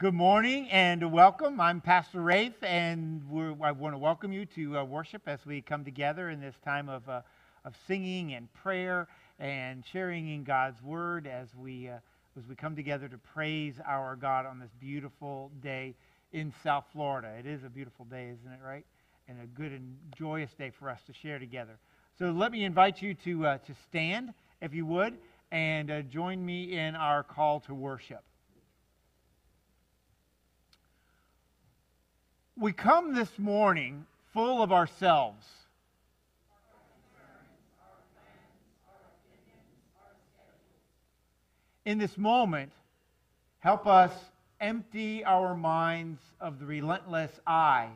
good morning and welcome. I'm Pastor Rafe, and I want to welcome you to uh, worship as we come together in this time of, uh, of singing and prayer and sharing in God's Word as we, uh, as we come together to praise our God on this beautiful day in South Florida. It is a beautiful day, isn't it, right? And a good and joyous day for us to share together. So let me invite you to, uh, to stand, if you would, and uh, join me in our call to worship. We come this morning full of ourselves. In this moment, help us empty our minds of the relentless I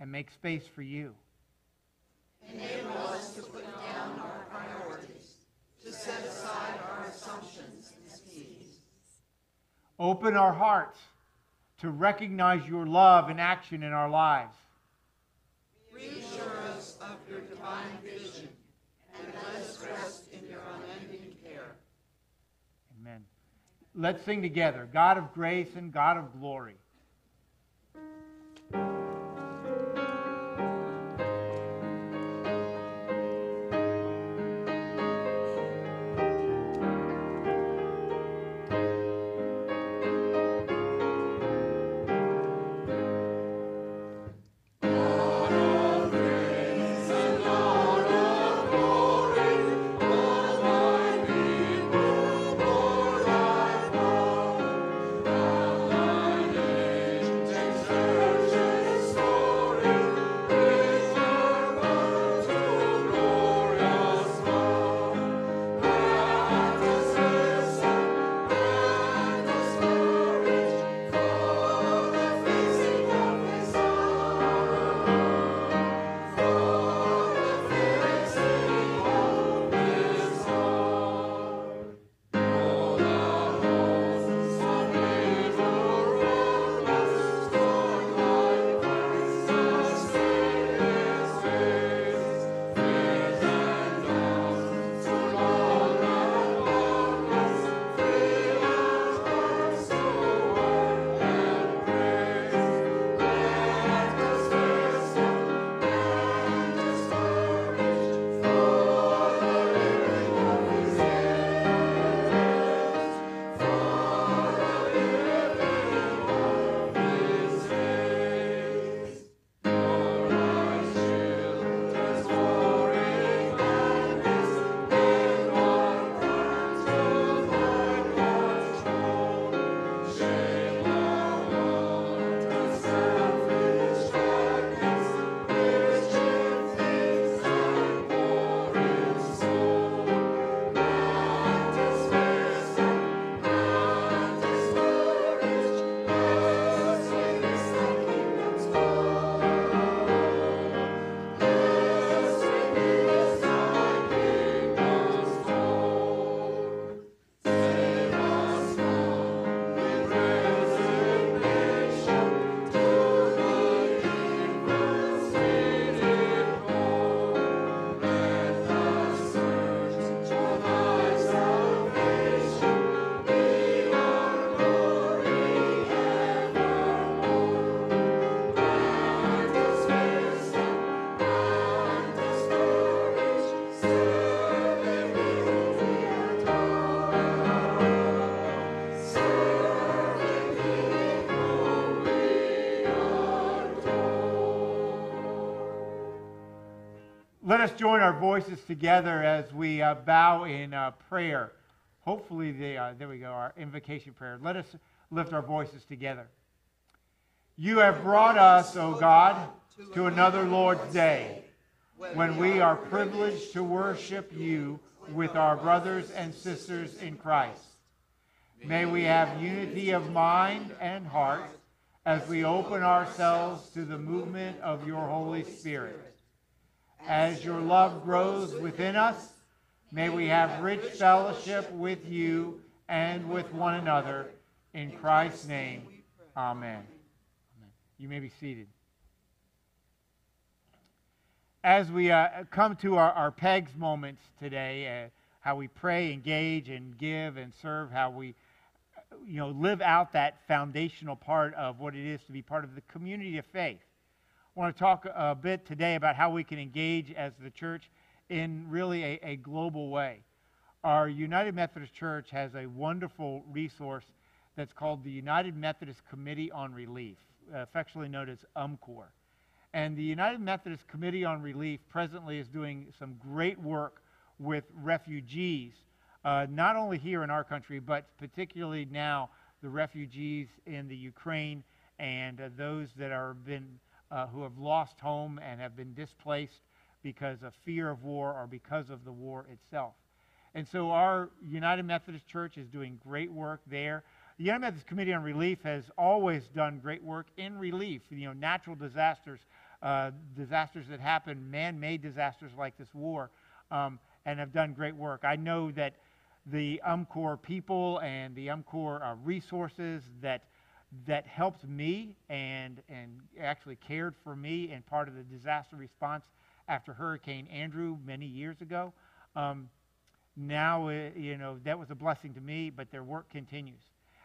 and make space for you. Enable us to put down our priorities, to set aside our assumptions and schemes. Open our hearts to recognize your love and action in our lives. Reassure us of your divine vision and let us rest in your unending care. Amen. Let's sing together God of grace and God of glory. Let us join our voices together as we uh, bow in uh, prayer. Hopefully, they, uh, there we go, our invocation prayer. Let us lift our voices together. You have brought us, O God, to another Lord's Day when we are privileged to worship you with our brothers and sisters in Christ. May we have unity of mind and heart as we open ourselves to the movement of your Holy Spirit. As your love grows within us, may we have rich fellowship with you and with one another. In Christ's name, amen. You may be seated. As we uh, come to our, our pegs moments today, uh, how we pray, engage, and give and serve, how we you know, live out that foundational part of what it is to be part of the community of faith. Want to talk a bit today about how we can engage as the church in really a, a global way. Our United Methodist Church has a wonderful resource that's called the United Methodist Committee on Relief, affectionately known as UMCOR. And the United Methodist Committee on Relief presently is doing some great work with refugees, uh, not only here in our country, but particularly now the refugees in the Ukraine and uh, those that are been uh, who have lost home and have been displaced because of fear of war or because of the war itself. And so our United Methodist Church is doing great work there. The United Methodist Committee on Relief has always done great work in relief, you know, natural disasters, uh, disasters that happen, man-made disasters like this war, um, and have done great work. I know that the UMCOR people and the UMCOR uh, resources that that helped me and and actually cared for me in part of the disaster response after Hurricane Andrew many years ago. Um, now, uh, you know, that was a blessing to me, but their work continues.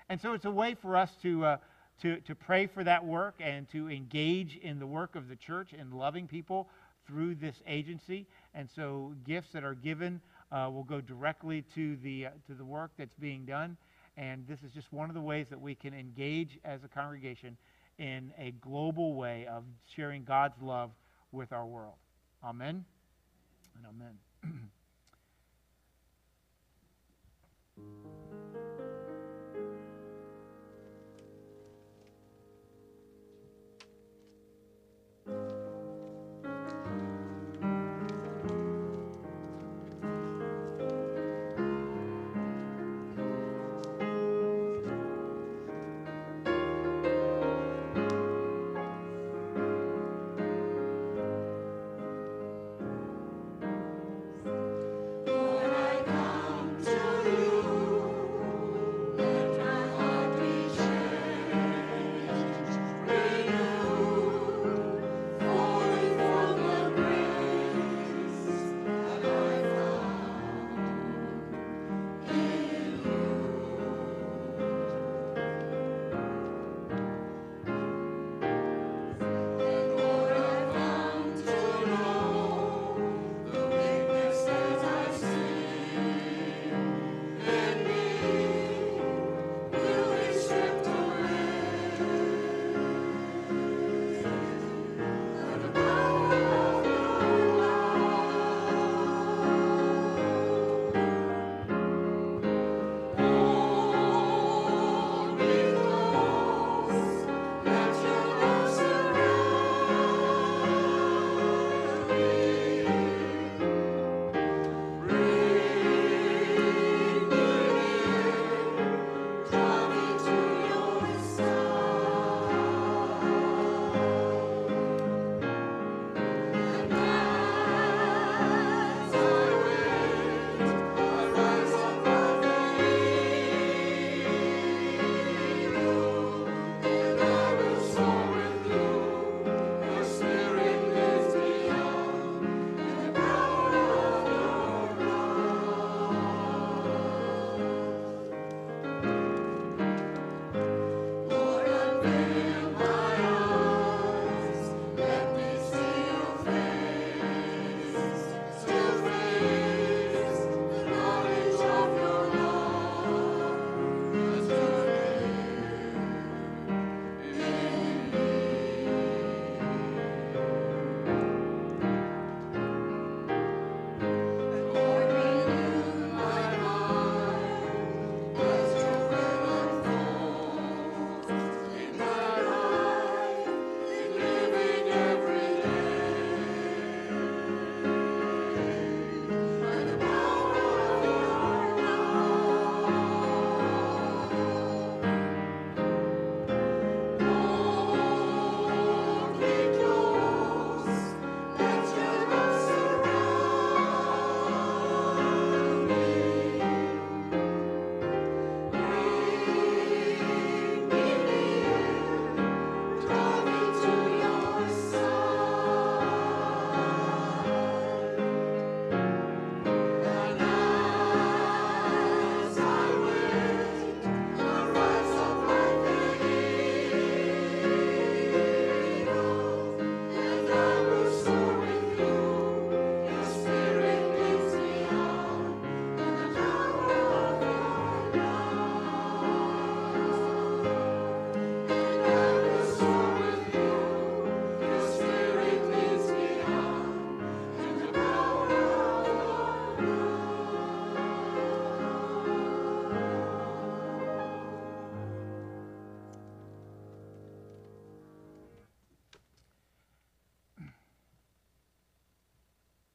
And so it's a way for us to, uh, to, to pray for that work and to engage in the work of the church and loving people through this agency. And so gifts that are given uh, will go directly to the, uh, to the work that's being done. And this is just one of the ways that we can engage as a congregation in a global way of sharing God's love with our world. Amen and amen.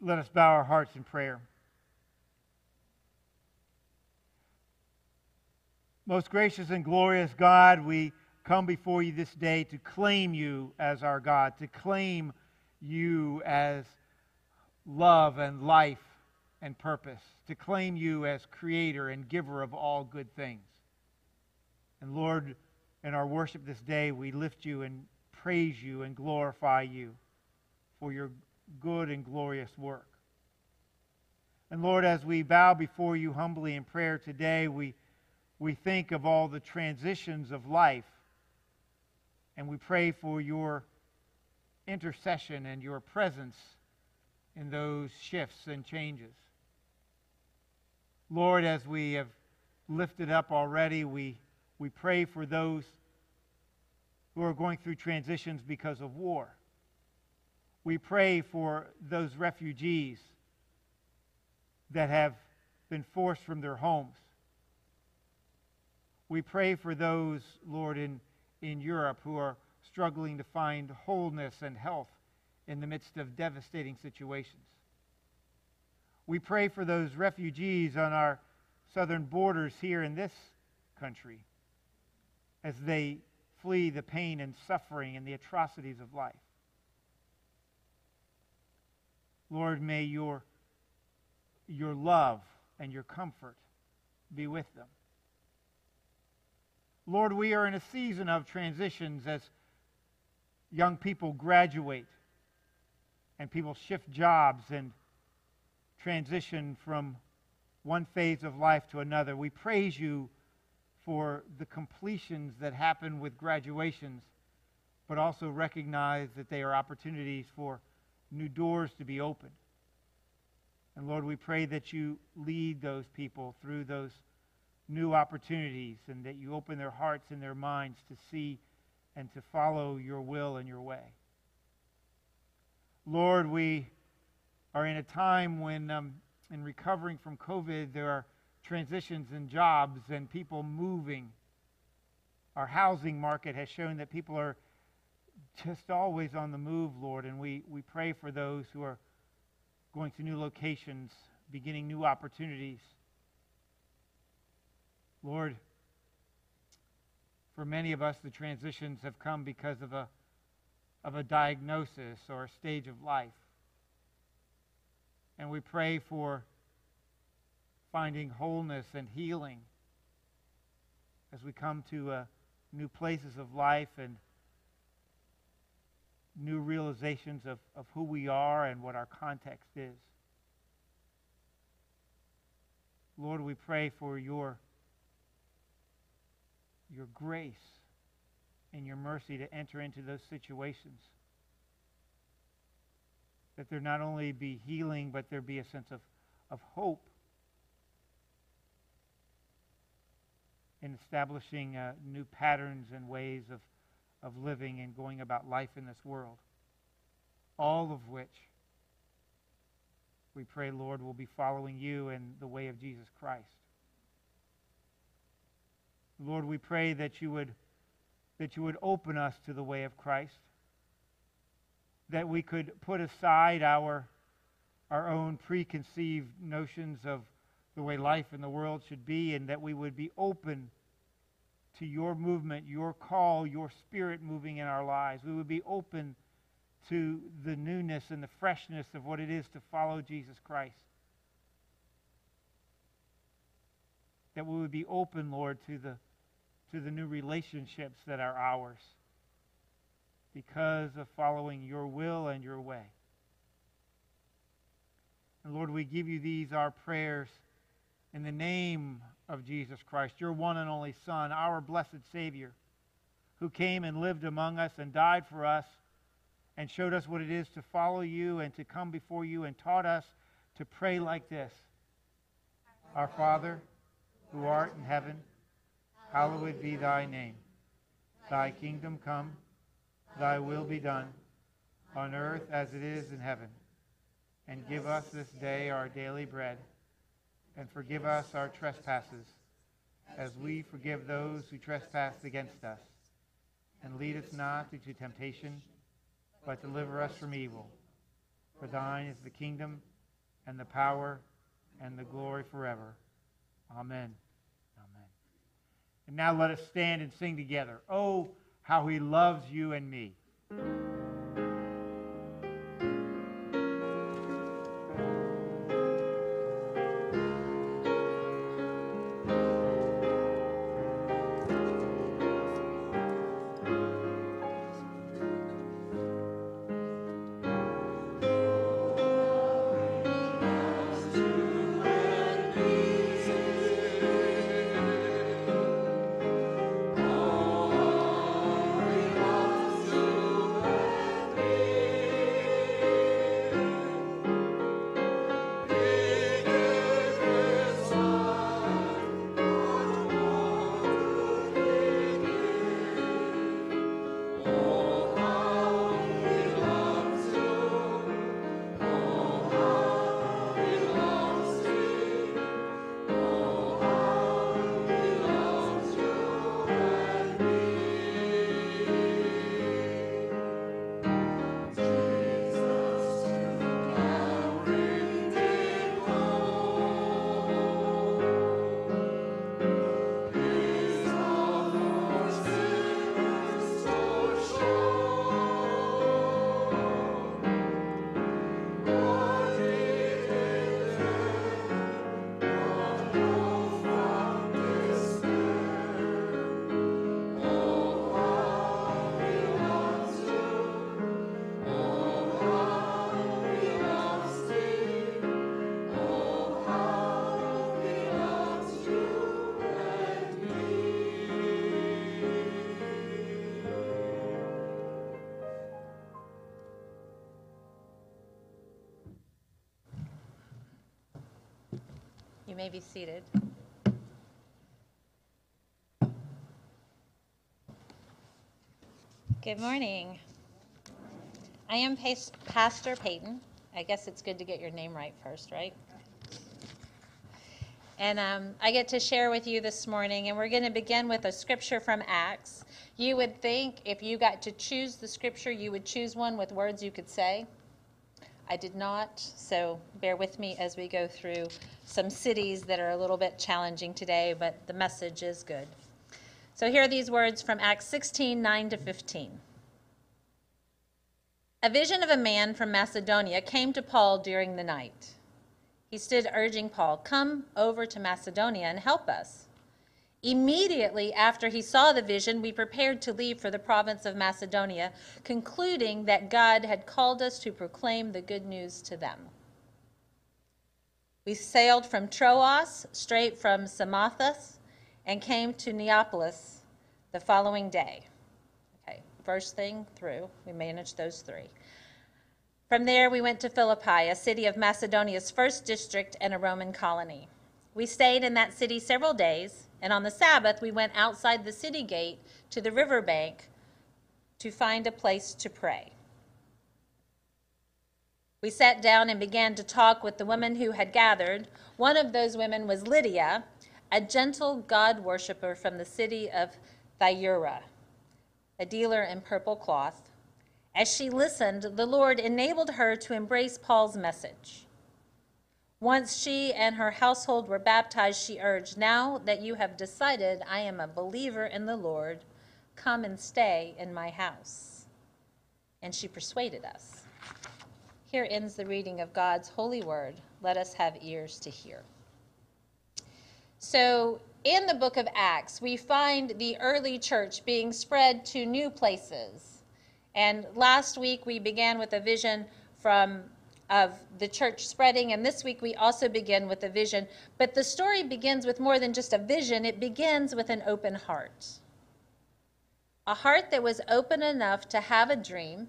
Let us bow our hearts in prayer. Most gracious and glorious God, we come before you this day to claim you as our God, to claim you as love and life and purpose, to claim you as creator and giver of all good things. And Lord, in our worship this day, we lift you and praise you and glorify you for your good and glorious work. And Lord, as we bow before you humbly in prayer today, we, we think of all the transitions of life and we pray for your intercession and your presence in those shifts and changes. Lord, as we have lifted up already, we, we pray for those who are going through transitions because of war. We pray for those refugees that have been forced from their homes. We pray for those, Lord, in, in Europe who are struggling to find wholeness and health in the midst of devastating situations. We pray for those refugees on our southern borders here in this country as they flee the pain and suffering and the atrocities of life. Lord, may your, your love and your comfort be with them. Lord, we are in a season of transitions as young people graduate and people shift jobs and transition from one phase of life to another. We praise you for the completions that happen with graduations, but also recognize that they are opportunities for new doors to be opened. And Lord, we pray that you lead those people through those new opportunities and that you open their hearts and their minds to see and to follow your will and your way. Lord, we are in a time when, um, in recovering from COVID, there are transitions in jobs and people moving. Our housing market has shown that people are just always on the move, Lord, and we, we pray for those who are going to new locations, beginning new opportunities. Lord, for many of us, the transitions have come because of a, of a diagnosis or a stage of life. And we pray for finding wholeness and healing as we come to uh, new places of life and new realizations of, of who we are and what our context is. Lord, we pray for your your grace and your mercy to enter into those situations. That there not only be healing, but there be a sense of, of hope in establishing uh, new patterns and ways of, of living and going about life in this world. All of which we pray, Lord, will be following you in the way of Jesus Christ. Lord, we pray that you would that you would open us to the way of Christ. That we could put aside our our own preconceived notions of the way life in the world should be and that we would be open to your movement, your call, your spirit moving in our lives. We would be open to the newness and the freshness of what it is to follow Jesus Christ. That we would be open, Lord, to the to the new relationships that are ours because of following your will and your way. And Lord, we give you these, our prayers, in the name of Jesus Christ, your one and only Son, our blessed Savior, who came and lived among us and died for us and showed us what it is to follow you and to come before you and taught us to pray like this Our Father, who art in heaven, hallowed be thy name. Thy kingdom come, thy will be done, on earth as it is in heaven. And give us this day our daily bread, and forgive us our trespasses, as we forgive those who trespass against us. And lead us not into temptation, but deliver us from evil. For thine is the kingdom, and the power and the glory forever. Amen. Amen. And now let us stand and sing together. Oh, how he loves you and me. May be seated. Good morning. I am Pastor Peyton. I guess it's good to get your name right first, right? And um, I get to share with you this morning, and we're going to begin with a scripture from Acts. You would think if you got to choose the scripture, you would choose one with words you could say. I did not, so bear with me as we go through some cities that are a little bit challenging today, but the message is good. So here are these words from Acts 16 9 to 15. A vision of a man from Macedonia came to Paul during the night. He stood urging Paul, Come over to Macedonia and help us. Immediately after he saw the vision, we prepared to leave for the province of Macedonia, concluding that God had called us to proclaim the good news to them. We sailed from Troas, straight from Samothrace, and came to Neapolis the following day. Okay, first thing through, we managed those three. From there, we went to Philippi, a city of Macedonia's first district and a Roman colony. We stayed in that city several days and on the Sabbath, we went outside the city gate to the riverbank to find a place to pray. We sat down and began to talk with the women who had gathered. One of those women was Lydia, a Gentile God worshiper from the city of Thyatira, a dealer in purple cloth. As she listened, the Lord enabled her to embrace Paul's message. Once she and her household were baptized, she urged, Now that you have decided I am a believer in the Lord, come and stay in my house. And she persuaded us. Here ends the reading of God's holy word. Let us have ears to hear. So, in the book of Acts, we find the early church being spread to new places. And last week we began with a vision from of the church spreading. And this week we also begin with a vision. But the story begins with more than just a vision, it begins with an open heart. A heart that was open enough to have a dream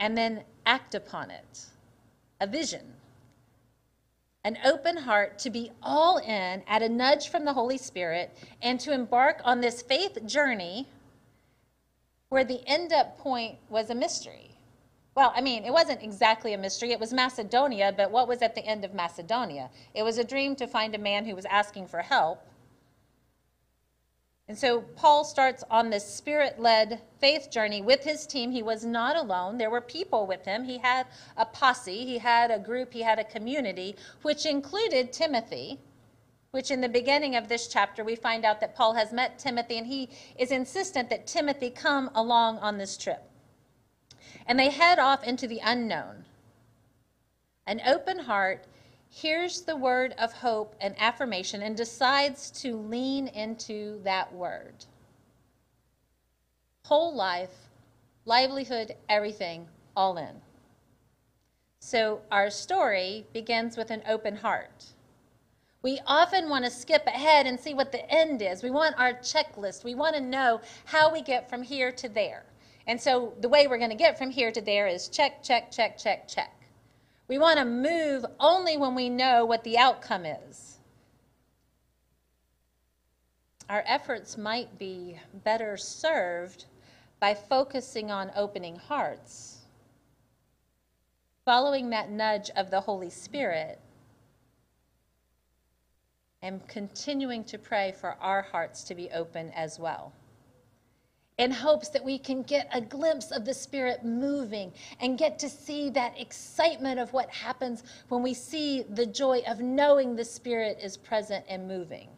and then act upon it. A vision. An open heart to be all in at a nudge from the Holy Spirit and to embark on this faith journey where the end up point was a mystery well, I mean, it wasn't exactly a mystery. It was Macedonia, but what was at the end of Macedonia? It was a dream to find a man who was asking for help. And so Paul starts on this spirit led faith journey with his team. He was not alone, there were people with him. He had a posse, he had a group, he had a community, which included Timothy. Which, in the beginning of this chapter, we find out that Paul has met Timothy and he is insistent that Timothy come along on this trip. And they head off into the unknown. An open heart hears the word of hope and affirmation and decides to lean into that word. Whole life, livelihood, everything, all in. So our story begins with an open heart. We often want to skip ahead and see what the end is. We want our checklist. We want to know how we get from here to there. And so the way we're going to get from here to there is check, check, check, check, check. We want to move only when we know what the outcome is. Our efforts might be better served by focusing on opening hearts, following that nudge of the Holy Spirit, and continuing to pray for our hearts to be open as well in hopes that we can get a glimpse of the Spirit moving and get to see that excitement of what happens when we see the joy of knowing the Spirit is present and moving.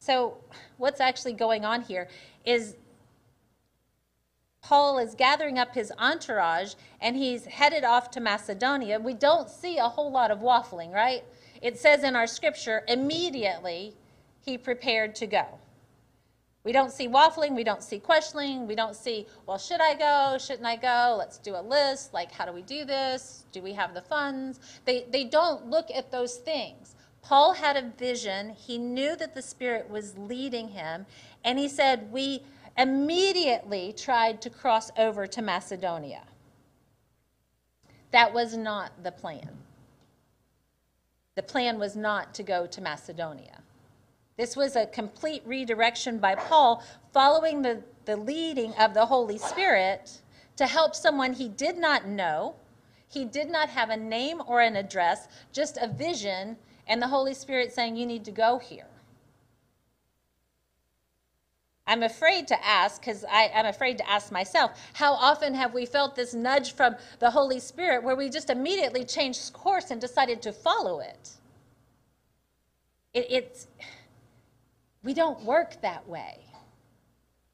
So, what's actually going on here is Paul is gathering up his entourage and he's headed off to Macedonia. We don't see a whole lot of waffling, right? It says in our scripture, immediately he prepared to go. We don't see waffling, we don't see questioning, we don't see, well, should I go, shouldn't I go? Let's do a list, like how do we do this? Do we have the funds? They, they don't look at those things. Paul had a vision, he knew that the Spirit was leading him, and he said, We immediately tried to cross over to Macedonia. That was not the plan. The plan was not to go to Macedonia. This was a complete redirection by Paul following the, the leading of the Holy Spirit to help someone he did not know. He did not have a name or an address, just a vision, and the Holy Spirit saying, You need to go here. I'm afraid to ask, because I'm afraid to ask myself, how often have we felt this nudge from the Holy Spirit where we just immediately changed course and decided to follow it? it it's we don't work that way.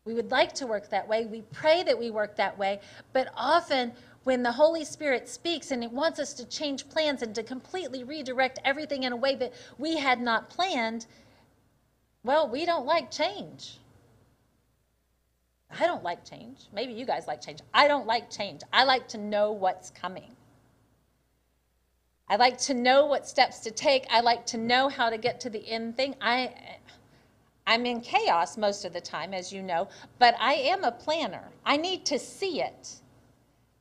We would like to work that way. We pray that we work that way. But often, when the Holy Spirit speaks and it wants us to change plans and to completely redirect everything in a way that we had not planned, well, we don't like change. I don't like change. Maybe you guys like change. I don't like change. I like to know what's coming. I like to know what steps to take. I like to know how to get to the end thing. I I'm in chaos most of the time, as you know, but I am a planner. I need to see it.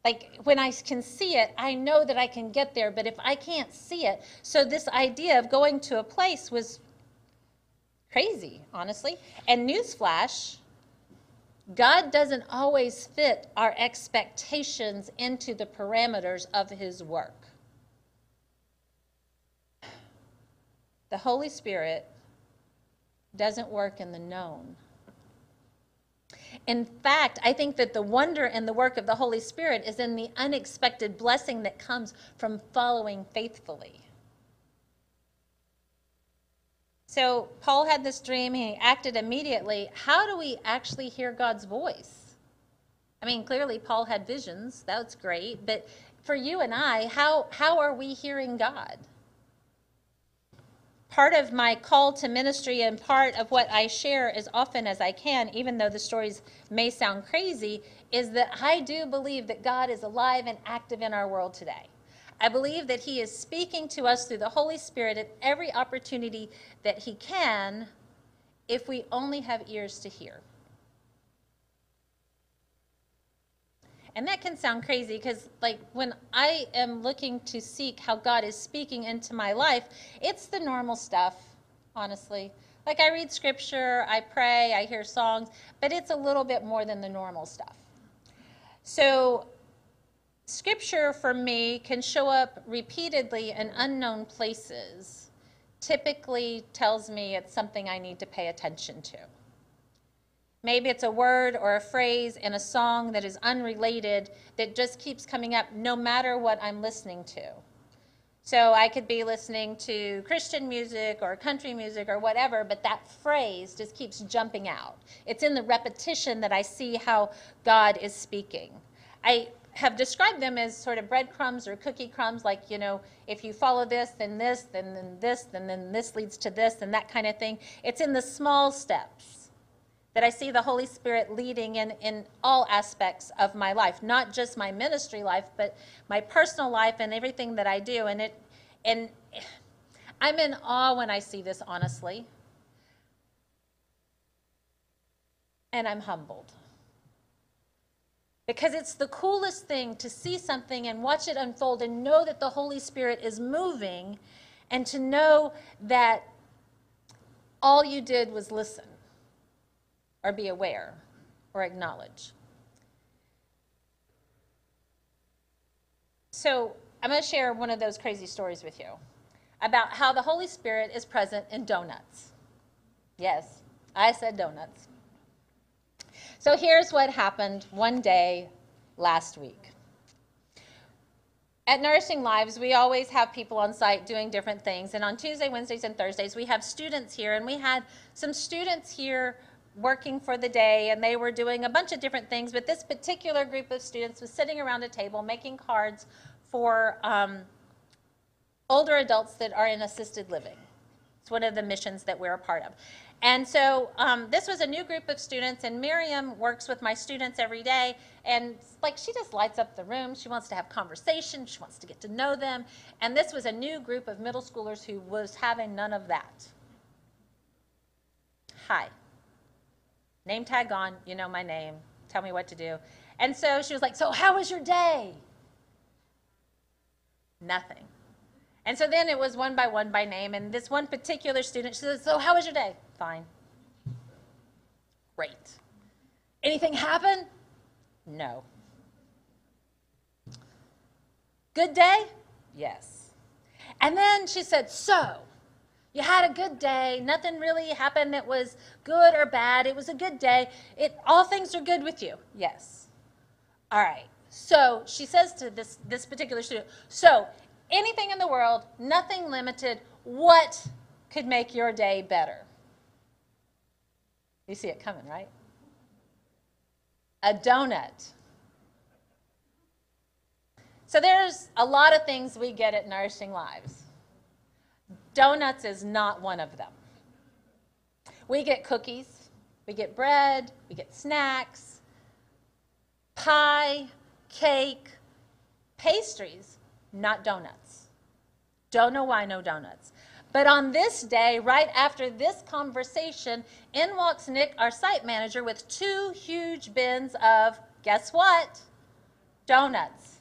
Like when I can see it, I know that I can get there, but if I can't see it, so this idea of going to a place was crazy, honestly. And newsflash, God doesn't always fit our expectations into the parameters of His work. The Holy Spirit doesn't work in the known. In fact, I think that the wonder and the work of the Holy Spirit is in the unexpected blessing that comes from following faithfully. So, Paul had this dream, he acted immediately. How do we actually hear God's voice? I mean, clearly, Paul had visions, that's great, but for you and I, how, how are we hearing God? Part of my call to ministry and part of what I share as often as I can, even though the stories may sound crazy, is that I do believe that God is alive and active in our world today. I believe that He is speaking to us through the Holy Spirit at every opportunity that He can if we only have ears to hear. And that can sound crazy because, like, when I am looking to seek how God is speaking into my life, it's the normal stuff, honestly. Like, I read scripture, I pray, I hear songs, but it's a little bit more than the normal stuff. So, scripture for me can show up repeatedly in unknown places typically tells me it's something I need to pay attention to. Maybe it's a word or a phrase in a song that is unrelated that just keeps coming up no matter what I'm listening to. So I could be listening to Christian music or country music or whatever, but that phrase just keeps jumping out. It's in the repetition that I see how God is speaking. I have described them as sort of breadcrumbs or cookie crumbs, like, you know, if you follow this, then this, then, then this, then, then this leads to this, and that kind of thing. It's in the small steps that I see the Holy Spirit leading in, in all aspects of my life, not just my ministry life, but my personal life and everything that I do. And it and I'm in awe when I see this, honestly. And I'm humbled. Because it's the coolest thing to see something and watch it unfold and know that the Holy Spirit is moving and to know that all you did was listen or be aware or acknowledge. So, I'm going to share one of those crazy stories with you about how the Holy Spirit is present in donuts. Yes, I said donuts. So, here's what happened one day last week. At Nourishing Lives, we always have people on site doing different things. And on Tuesday, Wednesdays, and Thursdays, we have students here. And we had some students here working for the day and they were doing a bunch of different things, but this particular group of students was sitting around a table making cards for um, older adults that are in assisted living. It's one of the missions that we're a part of. And so um, this was a new group of students, and Miriam works with my students every day. And like she just lights up the room. She wants to have conversation. She wants to get to know them. And this was a new group of middle schoolers who was having none of that. Hi name tag on, you know my name, tell me what to do. And so she was like, So, how was your day? Nothing. And so then it was one by one by name. And this one particular student, she said, So, how was your day? Fine. Great. Anything happen? No. Good day? Yes. And then she said, So, you had a good day. Nothing really happened that was good or bad. It was a good day. It all things are good with you. Yes. All right. So she says to this this particular student, so anything in the world, nothing limited, what could make your day better? You see it coming, right? A donut. So there's a lot of things we get at Nourishing Lives. Donuts is not one of them. We get cookies, we get bread, we get snacks, pie, cake, pastries, not donuts. Don't know why no donuts. But on this day, right after this conversation, in walks Nick, our site manager, with two huge bins of, guess what? Donuts.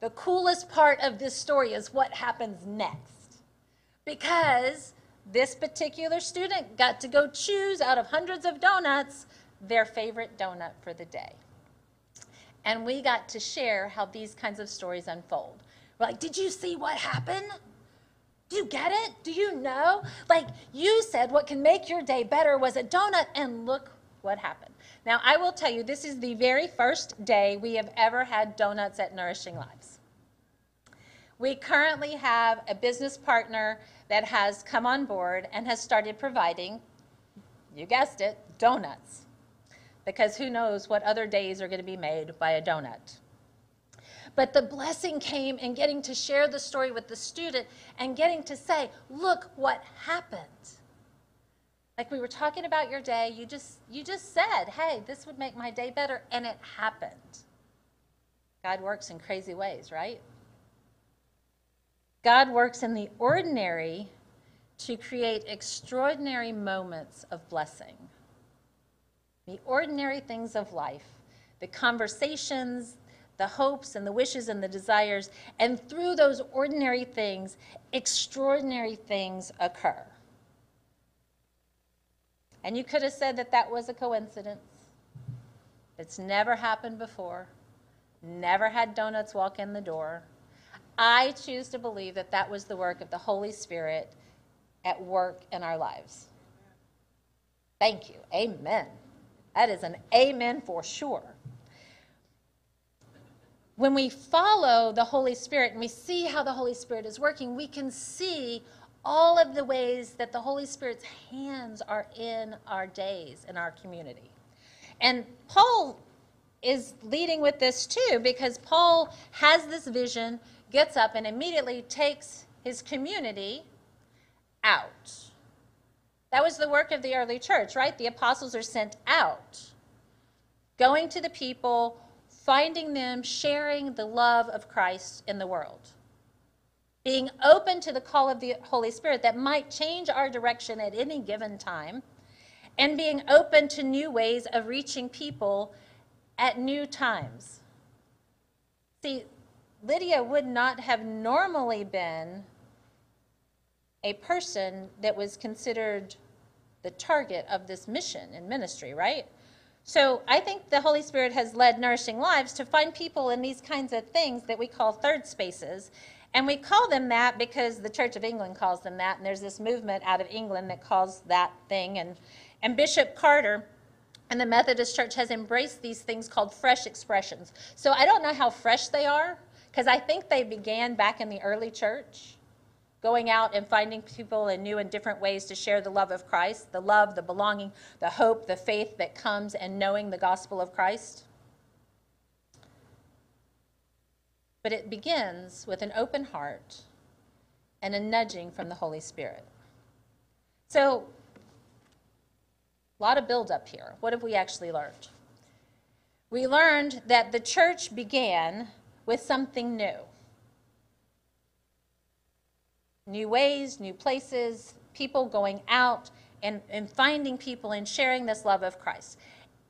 The coolest part of this story is what happens next because this particular student got to go choose out of hundreds of donuts their favorite donut for the day. And we got to share how these kinds of stories unfold. We're like, did you see what happened? Do you get it? Do you know? Like, you said what can make your day better was a donut, and look what happened. Now, I will tell you, this is the very first day we have ever had donuts at Nourishing Lives. We currently have a business partner that has come on board and has started providing, you guessed it, donuts. Because who knows what other days are going to be made by a donut. But the blessing came in getting to share the story with the student and getting to say, look what happened. Like we were talking about your day, you just you just said, "Hey, this would make my day better," and it happened. God works in crazy ways, right? God works in the ordinary to create extraordinary moments of blessing. The ordinary things of life, the conversations, the hopes and the wishes and the desires, and through those ordinary things, extraordinary things occur. And you could have said that that was a coincidence. It's never happened before. Never had donuts walk in the door. I choose to believe that that was the work of the Holy Spirit at work in our lives. Thank you. Amen. That is an amen for sure. When we follow the Holy Spirit and we see how the Holy Spirit is working, we can see all of the ways that the Holy Spirit's hands are in our days, in our community. And Paul is leading with this too, because Paul has this vision, gets up, and immediately takes his community out. That was the work of the early church, right? The apostles are sent out, going to the people, finding them, sharing the love of Christ in the world being open to the call of the Holy Spirit that might change our direction at any given time, and being open to new ways of reaching people at new times. See, Lydia would not have normally been a person that was considered the target of this mission and ministry, right? So I think the Holy Spirit has led Nourishing Lives to find people in these kinds of things that we call third spaces and we call them that because the Church of England calls them that, and there's this movement out of England that calls that thing. And, and Bishop Carter and the Methodist Church has embraced these things called fresh expressions. So I don't know how fresh they are, because I think they began back in the early church, going out and finding people in new and different ways to share the love of Christ, the love, the belonging, the hope, the faith that comes and knowing the gospel of Christ. But it begins with an open heart and a nudging from the Holy Spirit. So, a lot of buildup here. What have we actually learned? We learned that the church began with something new new ways, new places, people going out and, and finding people and sharing this love of Christ.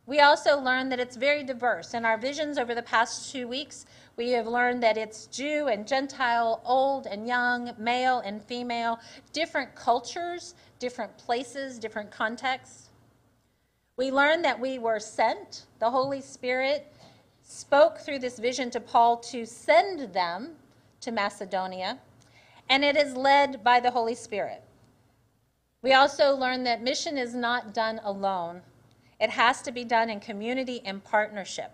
We also learned that it's very diverse. In our visions over the past two weeks, we have learned that it's Jew and Gentile, old and young, male and female, different cultures, different places, different contexts. We learned that we were sent. The Holy Spirit spoke through this vision to Paul to send them to Macedonia, and it is led by the Holy Spirit. We also learn that mission is not done alone, it has to be done in community and partnership.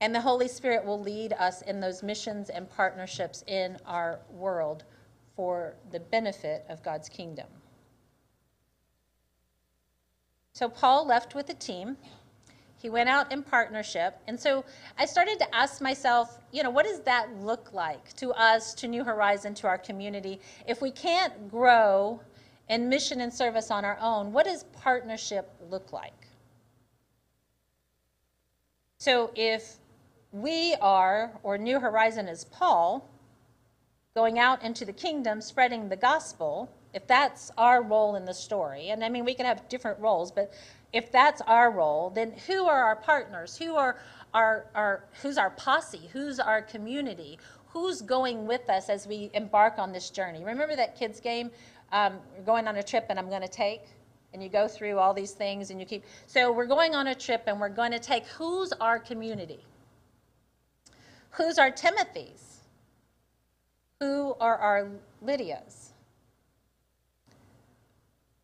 And the Holy Spirit will lead us in those missions and partnerships in our world for the benefit of God's kingdom. So Paul left with a team. He went out in partnership. And so I started to ask myself, you know, what does that look like to us, to New Horizon, to our community? If we can't grow in mission and service on our own, what does partnership look like? So if we are, or New Horizon is Paul, going out into the kingdom, spreading the gospel, if that's our role in the story, and I mean, we can have different roles, but if that's our role, then who are our partners? Who are our, our who's our posse? Who's our community? Who's going with us as we embark on this journey? Remember that kids game? Um, we're going on a trip and I'm going to take, and you go through all these things and you keep. So we're going on a trip and we're going to take who's our community? Who's our Timothy's? Who are our Lydias?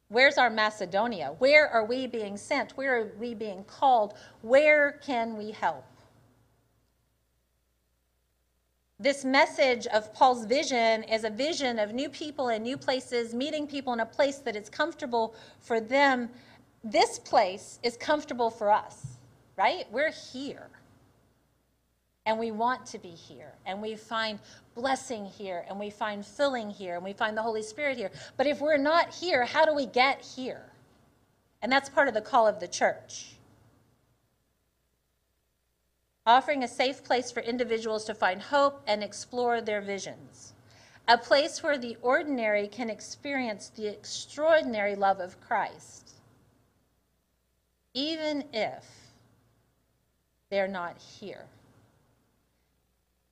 Where's our Macedonia? Where are we being sent? Where are we being called? Where can we help? This message of Paul's vision is a vision of new people and new places, meeting people in a place that is comfortable for them. This place is comfortable for us, right? We're here and we want to be here and we find blessing here and we find filling here and we find the Holy Spirit here. But if we're not here, how do we get here? And that's part of the call of the church. Offering a safe place for individuals to find hope and explore their visions. A place where the ordinary can experience the extraordinary love of Christ, even if they're not here.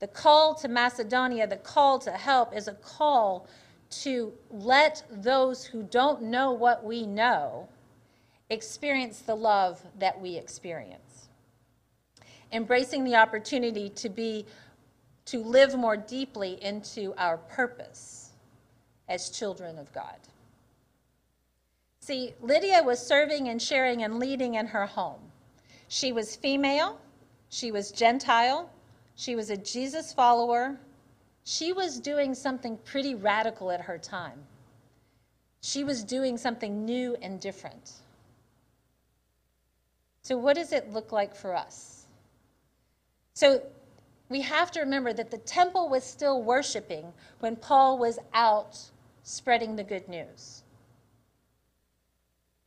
The call to Macedonia, the call to help, is a call to let those who don't know what we know experience the love that we experience. Embracing the opportunity to be to live more deeply into our purpose as children of God. See, Lydia was serving and sharing and leading in her home. She was female, she was Gentile, she was a Jesus follower. She was doing something pretty radical at her time. She was doing something new and different. So, what does it look like for us? So, we have to remember that the temple was still worshiping when Paul was out spreading the good news.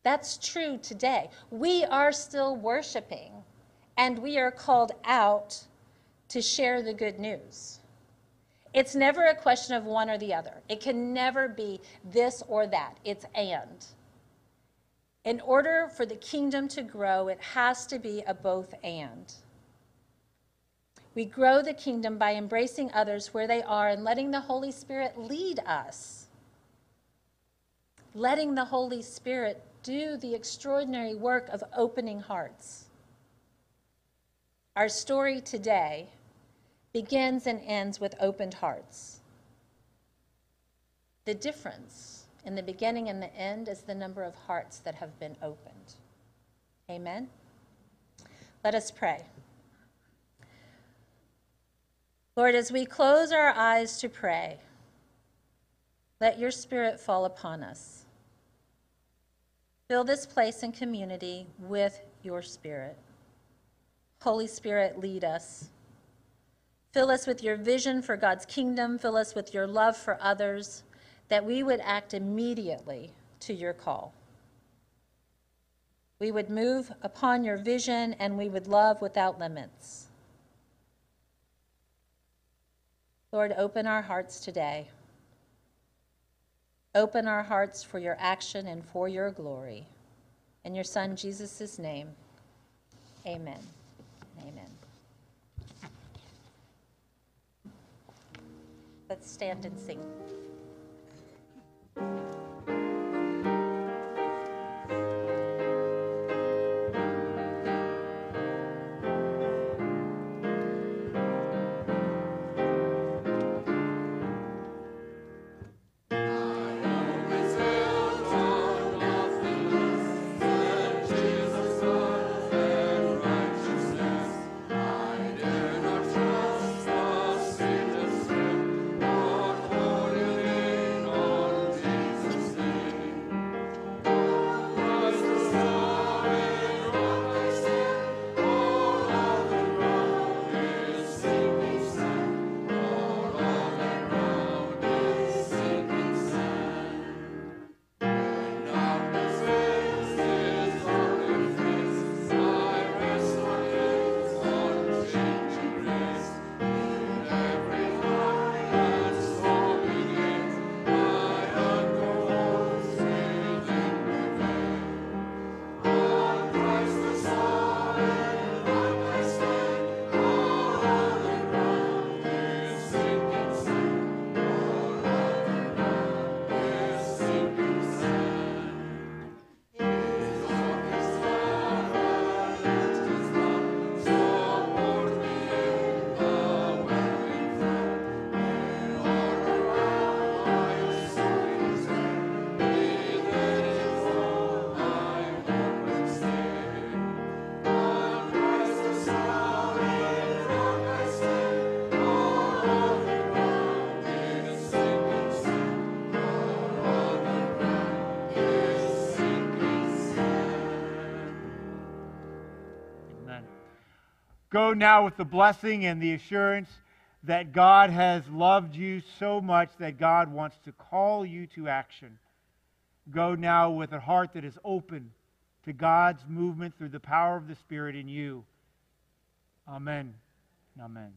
That's true today. We are still worshiping, and we are called out to share the good news. It's never a question of one or the other. It can never be this or that. It's and. In order for the kingdom to grow, it has to be a both and. We grow the kingdom by embracing others where they are and letting the Holy Spirit lead us. Letting the Holy Spirit do the extraordinary work of opening hearts. Our story today begins and ends with opened hearts. The difference in the beginning and the end is the number of hearts that have been opened. Amen? Let us pray. Lord, as we close our eyes to pray, let your spirit fall upon us. Fill this place and community with your spirit. Holy Spirit, lead us. Fill us with your vision for God's kingdom. Fill us with your love for others that we would act immediately to your call. We would move upon your vision and we would love without limits. Lord, open our hearts today. Open our hearts for your action and for your glory. In your Son, Jesus' name, amen. Amen. Let's stand and sing. Go now with the blessing and the assurance that God has loved you so much that God wants to call you to action. Go now with a heart that is open to God's movement through the power of the Spirit in you. Amen. Amen.